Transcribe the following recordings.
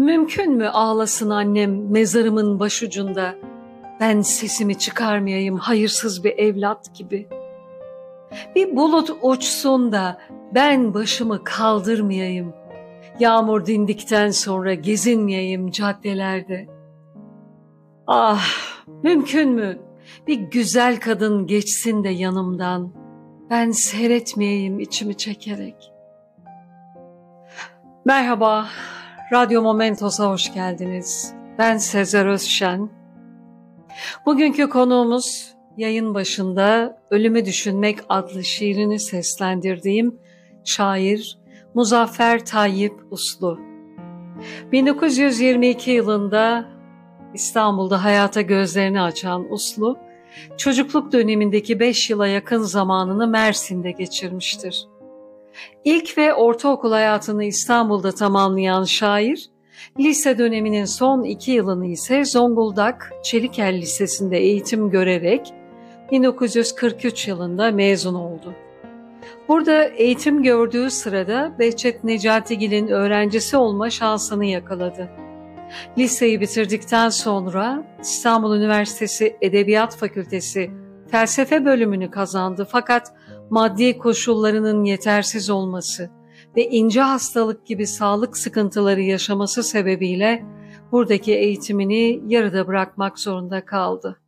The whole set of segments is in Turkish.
Mümkün mü ağlasın annem mezarımın başucunda, ben sesimi çıkarmayayım hayırsız bir evlat gibi. Bir bulut uçsun da ben başımı kaldırmayayım, yağmur dindikten sonra gezinmeyeyim caddelerde. Ah, mümkün mü bir güzel kadın geçsin de yanımdan, ben seyretmeyeyim içimi çekerek. Merhaba, Radyo Momentos'a hoş geldiniz. Ben Sezer Özşen. Bugünkü konuğumuz yayın başında Ölümü Düşünmek adlı şiirini seslendirdiğim şair Muzaffer Tayyip Uslu. 1922 yılında İstanbul'da hayata gözlerini açan Uslu, çocukluk dönemindeki 5 yıla yakın zamanını Mersin'de geçirmiştir. İlk ve ortaokul hayatını İstanbul'da tamamlayan şair, lise döneminin son iki yılını ise Zonguldak Çelikel Lisesi'nde eğitim görerek 1943 yılında mezun oldu. Burada eğitim gördüğü sırada Behçet Necatigil'in öğrencisi olma şansını yakaladı. Liseyi bitirdikten sonra İstanbul Üniversitesi Edebiyat Fakültesi felsefe bölümünü kazandı fakat maddi koşullarının yetersiz olması ve ince hastalık gibi sağlık sıkıntıları yaşaması sebebiyle buradaki eğitimini yarıda bırakmak zorunda kaldı.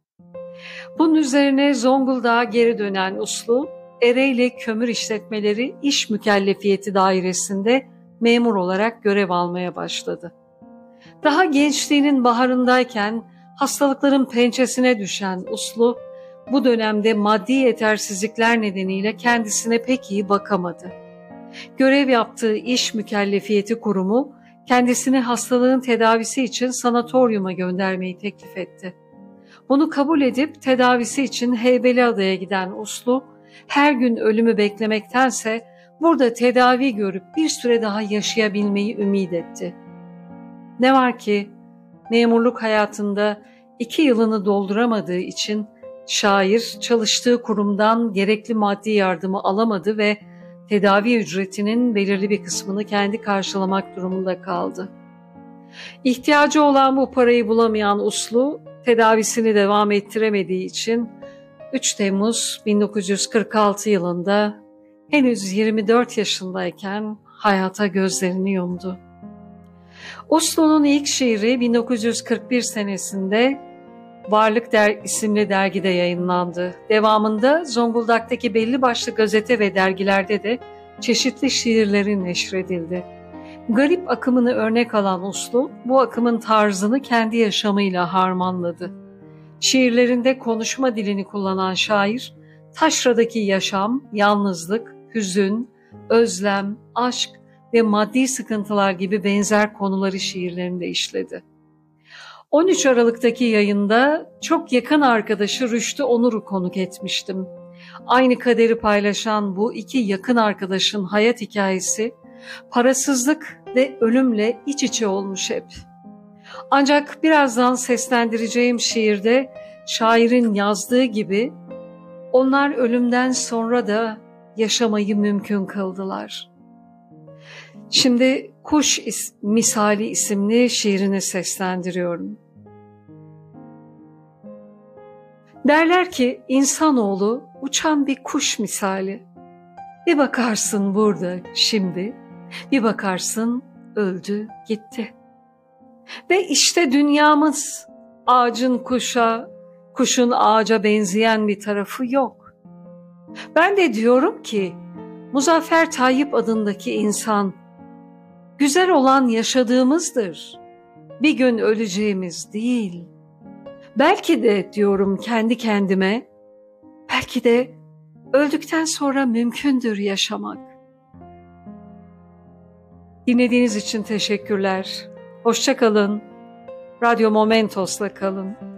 Bunun üzerine Zonguldak'a geri dönen Uslu, Ereğli Kömür İşletmeleri İş Mükellefiyeti Dairesi'nde memur olarak görev almaya başladı. Daha gençliğinin baharındayken hastalıkların pençesine düşen Uslu, bu dönemde maddi yetersizlikler nedeniyle kendisine pek iyi bakamadı. Görev yaptığı iş mükellefiyeti kurumu kendisini hastalığın tedavisi için sanatoryuma göndermeyi teklif etti. Bunu kabul edip tedavisi için Heybeliada'ya giden Uslu, her gün ölümü beklemektense burada tedavi görüp bir süre daha yaşayabilmeyi ümit etti. Ne var ki memurluk hayatında iki yılını dolduramadığı için Şair çalıştığı kurumdan gerekli maddi yardımı alamadı ve tedavi ücretinin belirli bir kısmını kendi karşılamak durumunda kaldı. İhtiyacı olan bu parayı bulamayan Uslu tedavisini devam ettiremediği için 3 Temmuz 1946 yılında henüz 24 yaşındayken hayata gözlerini yumdu. Uslu'nun ilk şiiri 1941 senesinde Varlık Der isimli dergide yayınlandı. Devamında Zonguldak'taki belli başlı gazete ve dergilerde de çeşitli şiirlerin neşredildi. Garip akımını örnek alan Uslu, bu akımın tarzını kendi yaşamıyla harmanladı. Şiirlerinde konuşma dilini kullanan şair, taşradaki yaşam, yalnızlık, hüzün, özlem, aşk ve maddi sıkıntılar gibi benzer konuları şiirlerinde işledi. 13 Aralık'taki yayında çok yakın arkadaşı Rüştü Onur'u konuk etmiştim. Aynı kaderi paylaşan bu iki yakın arkadaşın hayat hikayesi parasızlık ve ölümle iç içe olmuş hep. Ancak birazdan seslendireceğim şiirde şairin yazdığı gibi onlar ölümden sonra da yaşamayı mümkün kıldılar. Şimdi Kuş is Misali isimli şiirini seslendiriyorum. Derler ki insanoğlu uçan bir kuş misali. Bir bakarsın burada şimdi, bir bakarsın öldü gitti. Ve işte dünyamız ağacın kuşa, kuşun ağaca benzeyen bir tarafı yok. Ben de diyorum ki Muzaffer Tayyip adındaki insan güzel olan yaşadığımızdır. Bir gün öleceğimiz değil.'' Belki de diyorum kendi kendime, belki de öldükten sonra mümkündür yaşamak. Dinlediğiniz için teşekkürler. Hoşça kalın. Radyo Momentos'la kalın.